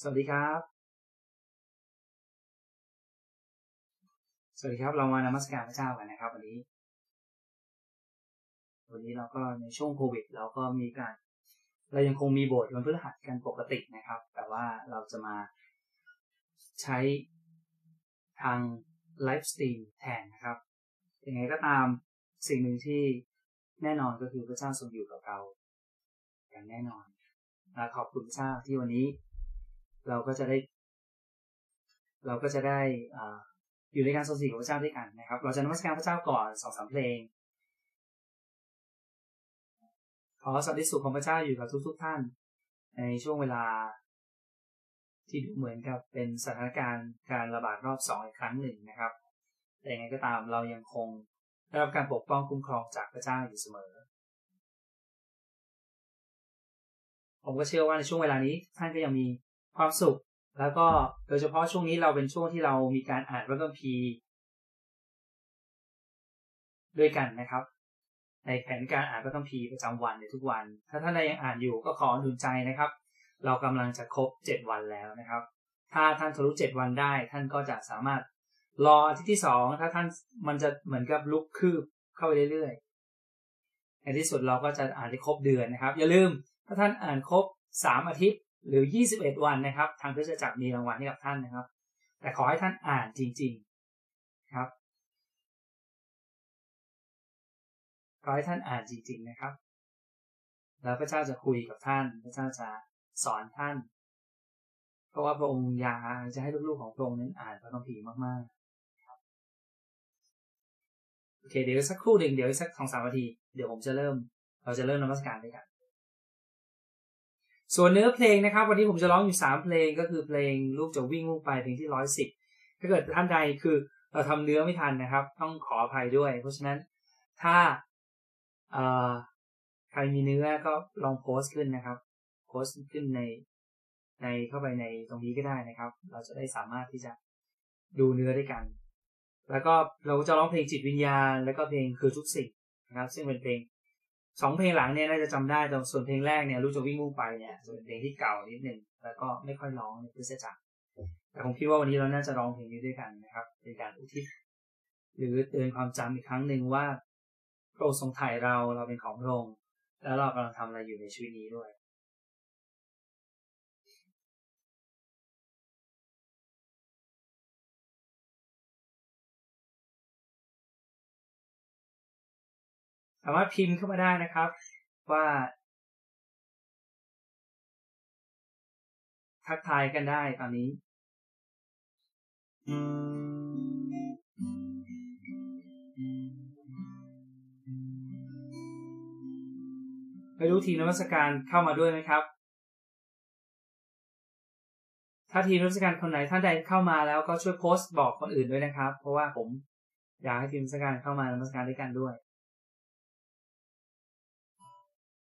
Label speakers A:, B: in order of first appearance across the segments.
A: สวัสดีครับ สวัสดีครับ เรามานมัสการพระเจ้ากันนะครับ วันนี้ วันนี้เราก็ในช่วงโควิด เราก็มีการ เรายังคงมีโบสถ์วันพฤหัสกันปกตินะครับ แต่ว่าเราจะมาใช้ทางไลฟ์สตรีมแทนนะครับ ยังไงก็ตามสิ่งหนึ่งที่แน่นอนก็คือพระเจ้าทรงอยู่กับเราอย่างแน่นอนและขอบคุณพระเจ้าที่วันนี้ เราก็จะได้ เราก็จะได้อยู่ในการทรงสีของพระเจ้าด้วยกันนะครับ เราจะนมัสการพระเจ้าก่อนสองสามเพลง ขอสันติสุขของพระเจ้าอยู่กับทุกๆทท่าน ในช่วงเวลา ที่ดูเหมือนกับเป็นสถานการณ์การระบาดรอบสองอีกครั้งหนึ่งนะครับ แต่ยังไงก็ตามเรายังคงได้รับการปกป้องคุ้มครองจากพระเจ้าอยู่เสมอ ผมก็เชื่อว่าในช่วงเวลานี้ท่านก็ยังมี ความสุข แล้วก็โดยเฉพาะช่วงนี้เราเป็นช่วงที่เรามีการอ่านพระคัมภีร์ด้วยกันนะครับ ในแผนการอ่านพระคัมภีร์ประจำวันในทุกวัน ถ้าท่านใดยังอ่านอยู่ก็ขอหนุนใจนะครับ เรากำลังจะครบเจ็ดวันแล้วนะครับ ถ้าท่านทะลุเจ็ดวันได้ ท่านก็จะสามารถรออาทิตย์ที่สองถ้าท่านมันจะเหมือนกับลุกคืบเข้าไปเรื่อยๆในที่สุดเราก็จะอ่านได้ครบเดือนนะครับ อย่าลืมถ้าท่านอ่านครบสามอาทิตย์ หรือยี่สิบเอ็ดวันนะครับ ทางพื่อจะจักรมีรางวัลให้กับท่านนะครับ แต่ขอให้ท่านอ่านจริง ๆครับ ขอให้ท่านอ่านจริง ๆนะครับ แล้วพระเจ้าจะคุยกับท่าน พระเจ้าจะสอนท่าน เพราะว่าพระองค์อยากจะให้ลูกๆของพระองค์นั้นอ่านพระคัมภีร์มากๆโอเคเดี๋ยวสักครู่หนึ่งเดี๋ยวสักสองสามนาที เดี๋ยวผมจะเริ่ม เราจะเริ่มนมัสการด้วยกัน ส่วนเนื้อเพลงนะครับ วันนี้ผมจะร้องอยู่สามเพลงก็คือเพลงลูกจะวิ่งลูกไปเพลงที่ร้อยสิบถ้าเกิดท่านใดคือเราทำเนื้อไม่ทันนะครับ ต้องขออภัยด้วย เพราะฉะนั้นถ้าใครมีเนื้อก็ลองโพสต์ขึ้นนะครับ โพสต์ขึ้นในในเข้าไปในตรงนี้ก็ได้นะครับ เราจะได้สามารถที่จะดูเนื้อด้วยกัน แล้วก็เราจะร้องเพลงจิตวิญญาณ แล้วก็เพลงคือทุกสิ่งนะครับ ซึ่งเป็นเพลง สองเพลงหลังเนี่ยน่าจะจำได้แต่ส่วนเพลงแรกเนี่ยรู้จะวิ่งมุ่งไปเนี่ยจะเป็นเพลงที่เก่านิดหนึ่งแล้วก็ไม่ค่อยร้องในพฤศจักรแต่ผมคิดว่าวันนี้เราน่าจะร้องเพลงนี้ด้วยกันนะครับเป็นการอุทิศหรือเตือนความจำอีกครั้งหนึ่งว่าพระองค์ทรงถ่ายเราเราเป็นของพระองค์แล้วเรากำลังทำอะไรอยู่ในชีวิตนี้ด้วย สามารถพิมพ์เข้ามาได้นะครับ ว่าทักทายกันได้ตอนนี้ ไม่รู้ทีมนวัตการเข้ามาด้วยไหมครับ ถ้าทีมนวัตการคนไหนท่านใดเข้ามาแล้วก็ช่วยโพสต์บอกคนอื่นด้วยนะครับ เพราะว่าผมอยากให้ทีมนวัตการเข้ามานวัตการด้วยกันด้วย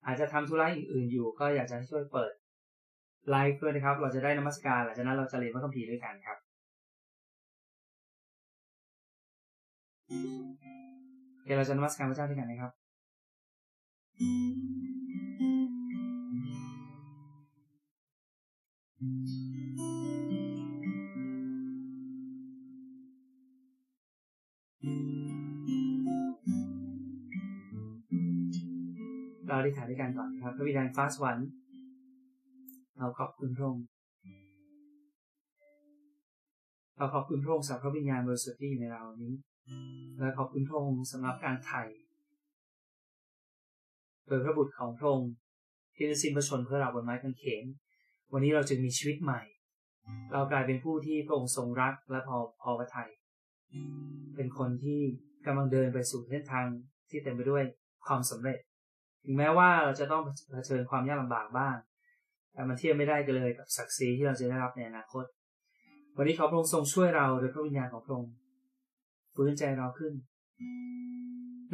A: อาจจะทำธุระอื่นๆอยู่ ก็อยากจะช่วยเปิดไลฟ์ด้วยนะครับ เราจะได้นมัสการหลังจากนั้นเราจะเรียนพระคัมภีร์ด้วยกันครับ โอเคเราจะนมัสการพระเจ้าด้วยกันนะครับ เราอธิษฐานด้วยกันก่อนครับ พระวิญญาณฟ้าสวรรค์เราขอบคุณพระองค์เราขอบคุณพระองค์สำหรับพระวิญญาณบริสุทธิ์ที่อยู่ในเรานี้ และขอบคุณพระองค์สำหรับการไถ่โดยพระบุตรของพระองค์ที่ได้สิ้นพระชนเพื่อเราบนไม้กางเขน วันนี้เราจึงมีชีวิตใหม่ เรากลายเป็นผู้ที่พระองค์ทรงรักและพอพอพระทัยเป็นคนที่กำลังเดินไปสู่เส้นทางที่เต็มไปด้วยความสำเร็จ ถึงแม้ว่าเราจะต้องเผชิญความยากลำบากบ้าง แต่มันเทียบไม่ได้กันเลยกับศักดิ์ศรีที่เราจะได้รับในอนาคต วันนี้ขอพระองค์ทรงช่วยเราโดยพระวิญญาณของพระองค์ฟื้นใจเราขึ้น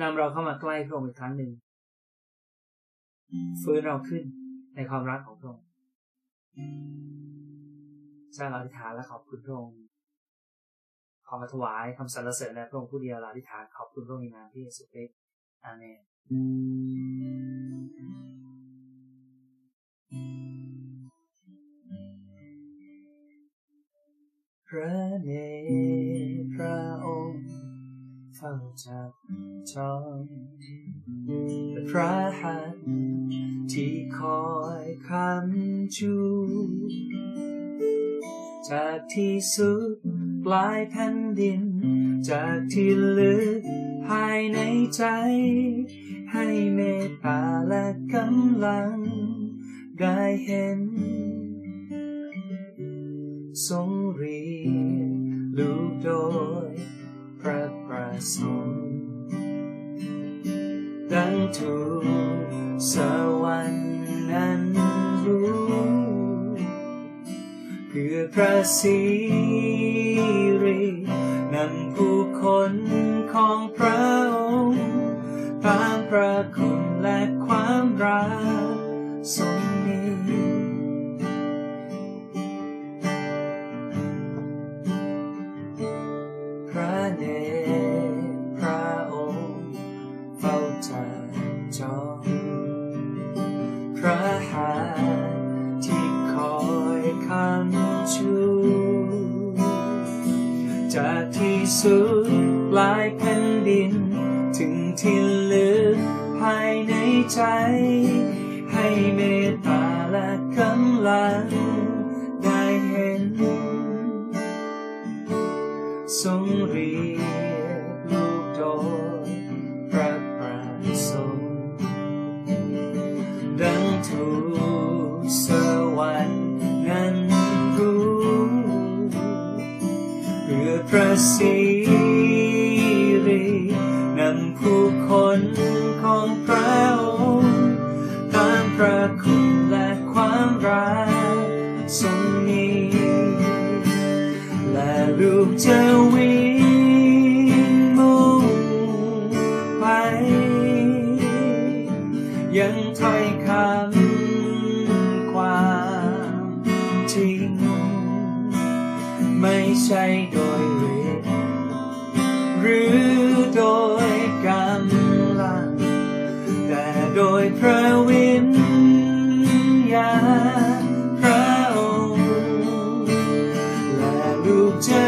A: นำเราเข้ามาใกล้พระองค์อีกครั้งหนึ่งฟื้นเราขึ้นในความรักของพระองค์สร้างอธิษฐานและขอบคุณพระองค์ขอมาถวายคำสรรเสริญแด่พระองค์ผู้เดียวอธิษฐานขอบคุณพระองค์ในนามที่เยซูคริสต์อาเมน พระเนรพระองค์เฝ้าจับจอมพระหัตถ์ที่คอยคำชูจากที่สุดปลายแผ่นดิน จากที่ลึกภายในใจ ให้เมตตาและกำลังได้เห็น ทรงรียกลูกโดยพระประสงค์ดังถูกสวรรค์นั้นรู้เพื่อพระศี 见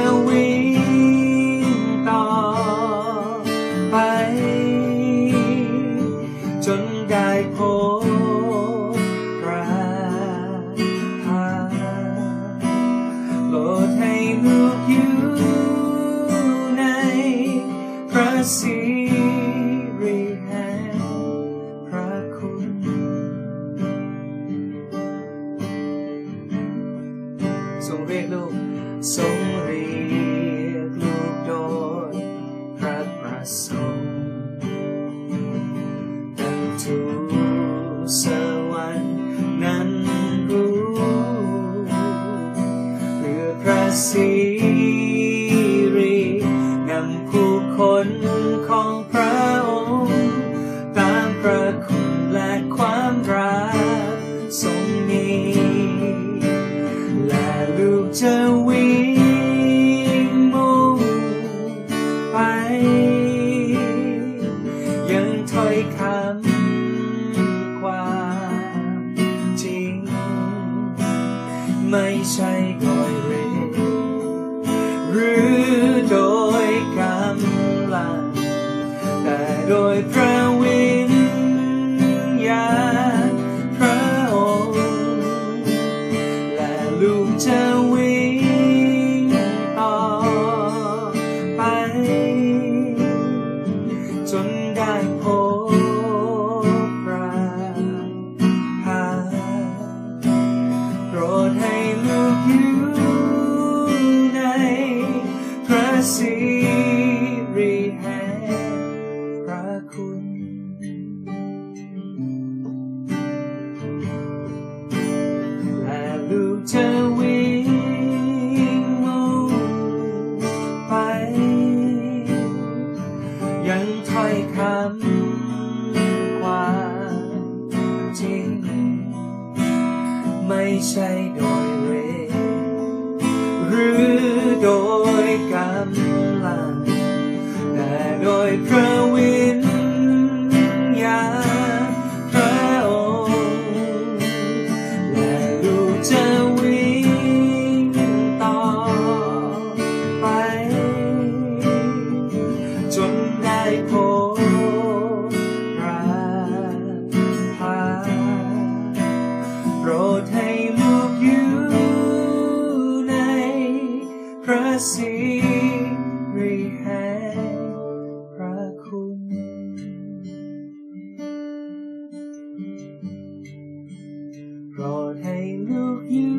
A: ดให้ลูกอยู่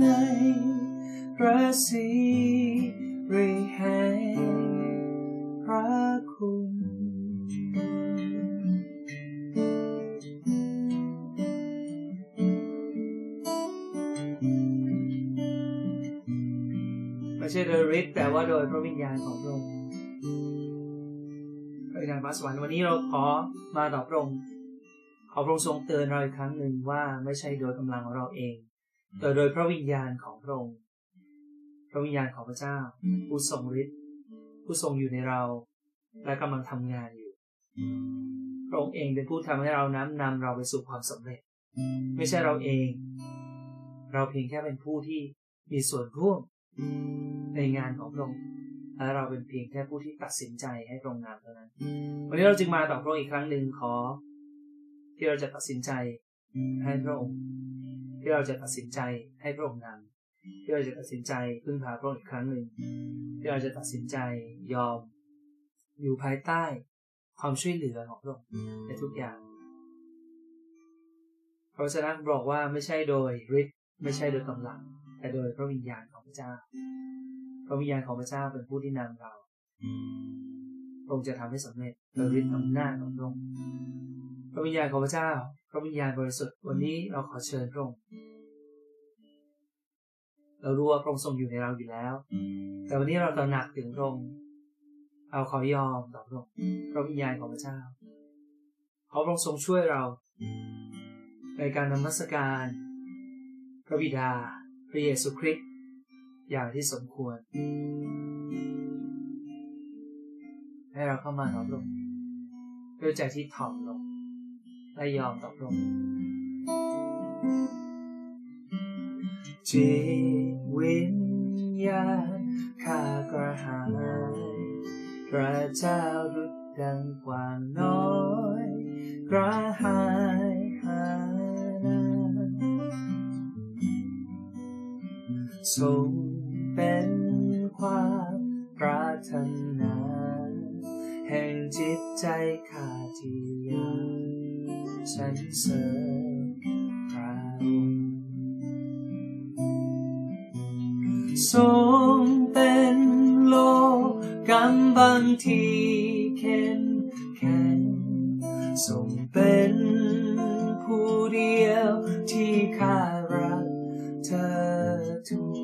A: ในระสิริแห่งพระคุณไม่ใช่โดยฤทธิ์แต่ว่าโดยพระวิญญาณของพระองค์พระวิญญาณพระสวรรค์วันนี้เราขอมาต่อพระองค์ อพระองค์ทรงเตือนเราอีกครั้งหนึ่งว่าไม่ใช่โดยกำลังของเราเอง แต่โดยพระวิญญาณของพระองค์ พระวิญญาณของพระเจ้า ผู้ทรงฤทธิ์ผู้ทรงอยู่ในเรา และกำลังทำงานอยู่พระองค์เองเป็นผู้ทำให้เราน้ำนำเราไปสู่ความสำเร็จ ไม่ใช่เราเอง เราเพียงแค่เป็นผู้ที่มีส่วนร่วมในงานของพระองค์และเราเป็นเพียงแค่ผู้ที่ตัดสินใจให้พระองค์งานเท่านั้น วันนี้เราจึงมาต่อพระองค์อีกครั้งหนึ่งขอ ที่เราจะตัดสินใจให้พระองค์ ที่เราจะตัดสินใจให้พระองค์นำที่เราจะตัดสินใจพึ่งพาพระองค์อีกครั้งหนึ่งที่เราจะตัดสินใจยอม อยู่ภายใต้ความช่วยเหลือของพระองค์ในทุกอย่างพระวจนะบอกว่าไม่ใช่โดยฤทธิ์ไม่ใช่โดยกำลัง แต่โดยพระวิญญาณของพระเจ้า พระวิญญาณของพระเจ้าเป็นผู้ที่นำเราพระองค์จะทำให้สำเร็จโดยฤทธิ์อำนาจของพระองค์ พระวิญญาณของพระเจ้า พระวิญญาณบริสุทธิ์วันนี้เราขอเชิญพระองค์เรารู้ว่าพระองค์ทรงอยู่ในเราอยู่แล้ว แต่วันนี้เราตระหนักถึงพระองค์เราขอยอมต่อพระองค์พระวิญญาณของพระเจ้าขอพระองค์ทรงช่วยเรา ในการนมัสการ พระบิดา พระเยซูคริสต์อย่างที่สมควร ให้เราเข้ามาต่อพระองค์ด้วยใจที่ถ่อมลง และยอมต่อพระองค์จิตวิญญาณข้ากระหายพระเจ้าดุจดังกว่างน้อยกระหายหานาทรงเป็นความปรารถนา แห่งจิตใจข้าที่ยา กสรรเสริญพระองค์ทรงเป็นโลกำบังที่เข้มแข็งทรงเป็นผู้เดียวที่ข้ารักเธอทุก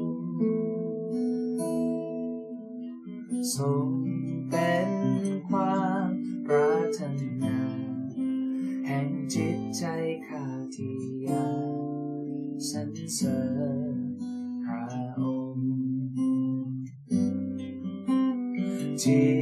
A: ทรง สรรเ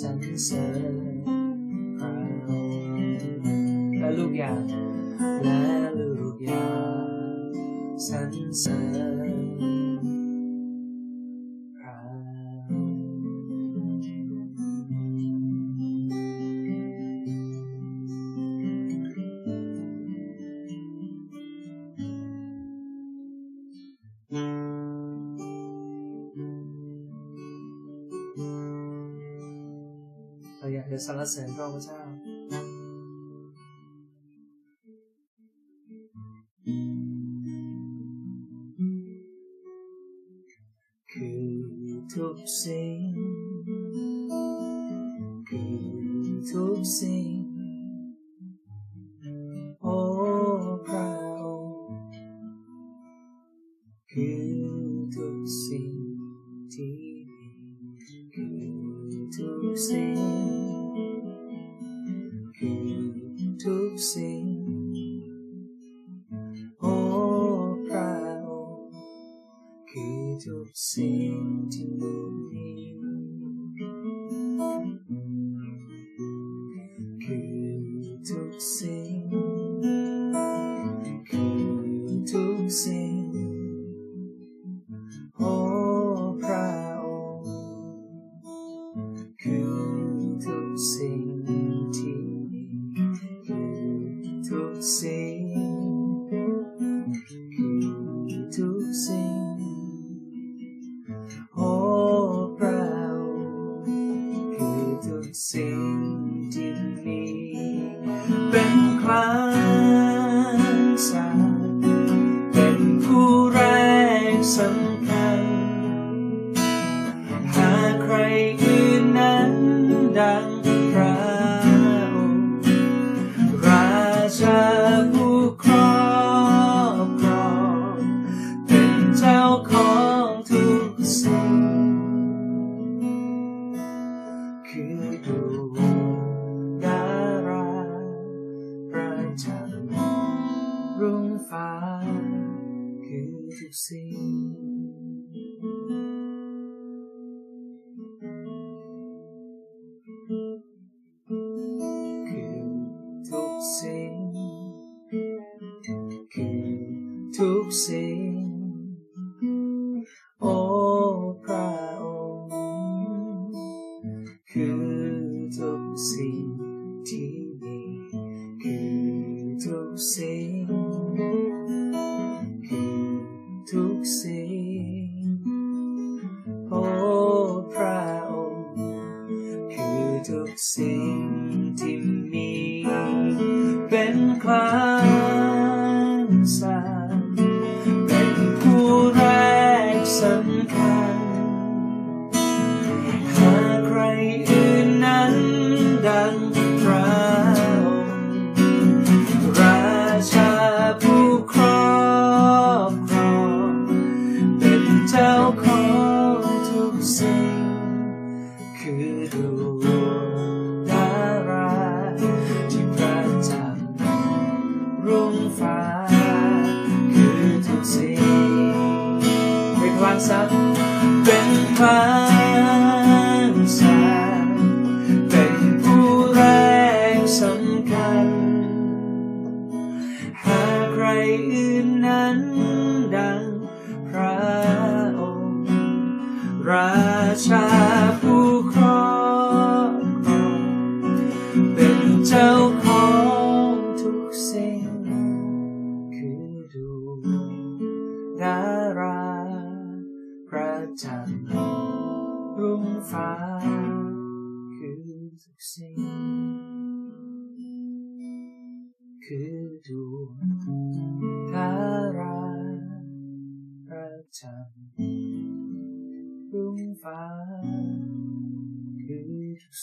A: sunset Lalu ya, lalu ya, sunset. lessons all the time. Good proud. sun sei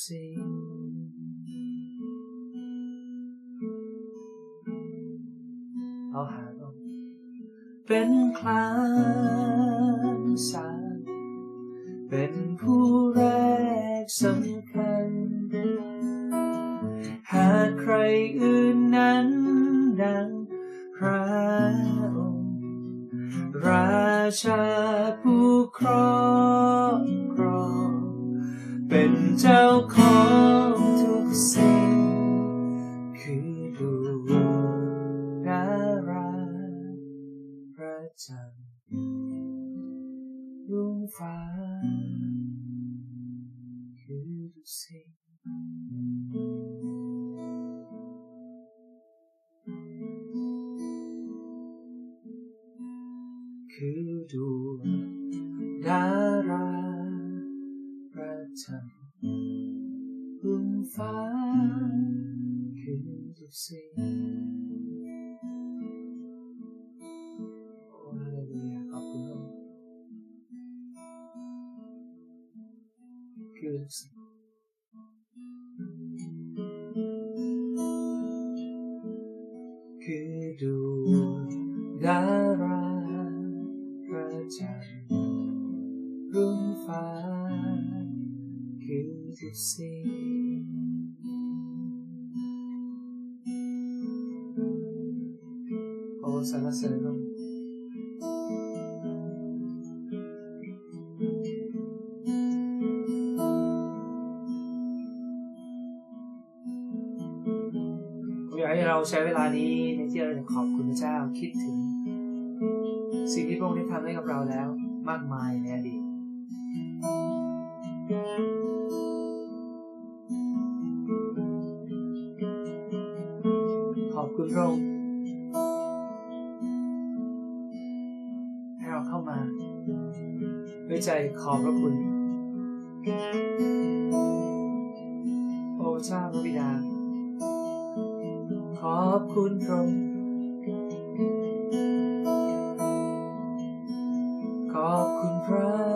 A: สิ่งเอาหาลงเป็นคลานสารเป็นผู้แรกสำคัญ หากใครอื่นนั้นดังพระองค์ราชาผู้ครอง เป็นเจ้าของทุกสิ่ง คือทุกสิ่งคือดวงดาราประจำรุ่งฟ้าคือทุกสิ่ นี้ในที่เราจะขอบคุณพระเจ้าคิดถึง สิ่งที่พระองค์ได้ทำให้กับเราแล้วมากมายในอดีตขอบคุณพระองค์ให้เราเข้ามาด้วยใจขอบพระคุณ โอ้เจ้าพระบิดา อบคุณพระองค์ขอบคุณพระ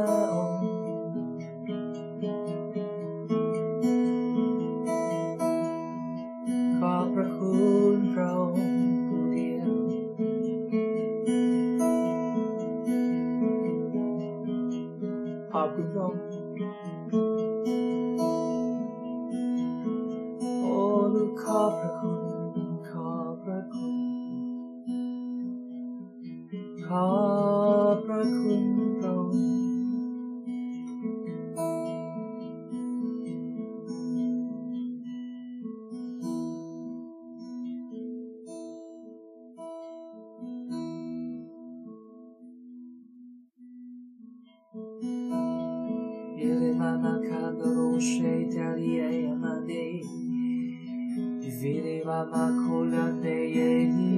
A: scelta di amare vivere la macola di ieri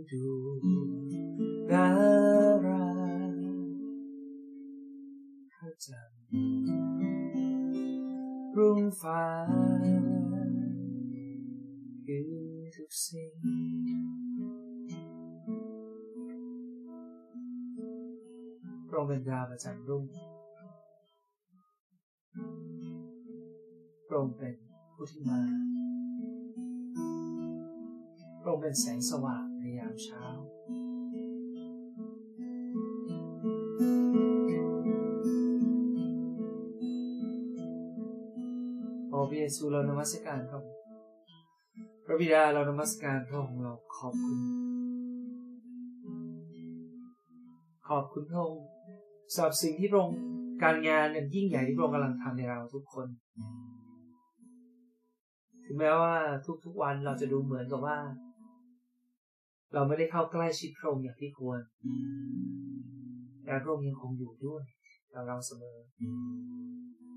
A: Kudu dara kacang rung fa kudu sing พระองค์เป็นดาวประจำรุ่งพระองค์เป็นผู้ที่มาพระองค์เป็นแสงสว่าง เช้าโอ้พระเยซูเรานมัสการพระองค์พระบิดาเรานมัสการพระองค์เราขอบคุณ ขอบคุณพระองค์สำหรับสิ่งที่พระองค์การงานอันยิ่งใหญ่ที่พระองค์กำลังทำในเราทุกคน ถึงแม้ว่าทุกๆวันเราจะดูเหมือนกับว่า เราไม่ได้เข้าใกล้ชิดพระองค์อย่างที่ควรแต่พระองค์ยังคงอยู่ด้วยกับเราเสมอ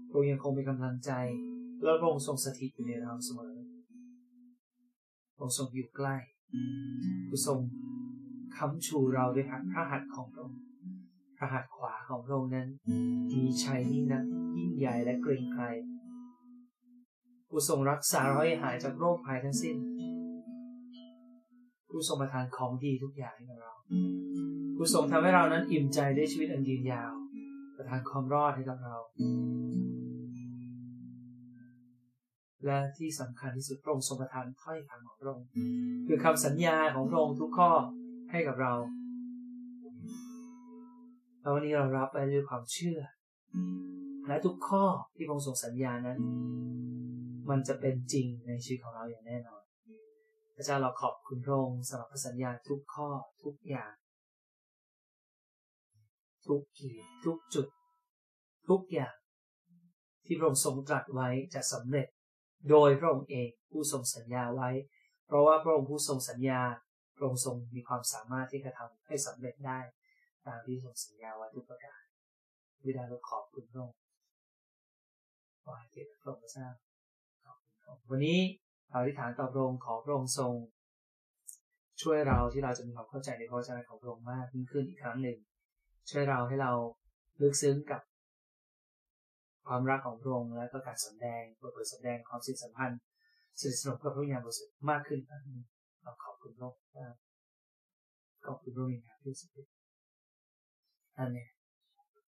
A: พระองค์ยังคงมีกำลังใจ และพระองค์ทรงสถิตอยู่ในเราเสมอพระองค์ทรงอยู่ใกล้ผู้ทรงค้ำชูเราด้วยพระหัตถ์ของพระองค์พระหัตถ์ขวาของพระองค์นั้น มีชัยยิ่งนักยิ่งใหญ่และเกรงไกรผู้ทรงรักษาเราให้หายจากโรคภัยทั้งสิ้น ผู้ทรงประทานของดีทุกอย่างให้กับเรา ผู้ทรงทำให้เรานั้นอิ่มใจได้ชีวิตอันยืนยาว ประทานความรอดให้กับเรา และที่สำคัญที่สุดพระองค์ทรงประทานถ้อยคำของพระองค์คือคำสัญญาของพระองค์ทุกข้อให้กับเราแล้ววันนี้เรารับไปด้วยความเชื่อ และทุกข้อที่พระองค์ทรงสัญญานั้น มันจะเป็นจริงในชีวิตของเราอย่างแน่นอน ระเจ้าเราขอบคุณพระองค์สำหรับพระสัญญาทุกข้อทุกอย่าง ทุกขีดทุกจุด ทุกอย่าง ที่พระองค์ทรงตรัสไว้จะสำเร็จ โดยพระองค์เองผู้ทรงสัญญาไว้ เพราะว่าพระองค์ผู้ทรงสัญญาพระองค์ทรงมีความสามารถที่จะทำให้สำเร็จได้ ตามที่ทรงสัญญาไว้ทุกประการวิดาเราขอบคุณพระองค์ขอให้เกียรติพระองค์ทราขอบคุณพระองค์วันนี้ อธิษฐานต่อพระองค์ขอพระองค์ทรง ช่วยเราที่เราจะมีความเข้าใจในพระวจนะของพระองค์มากยิ่งขึ้นอีกครั้งหนึ่ง ช่วยเราให้เราลึกซึ้งกับ ความรักของพระองค์และก็การสำแดงเปิดเผยสำแดงความสิทธิสัมพันธ์สนิทสนมกับพระวิญญาณบริสุทธิ์มากขึ้นเราขอบคุณพระองค์ขอบคุณพระองค์อย่างที่สุดอาเมน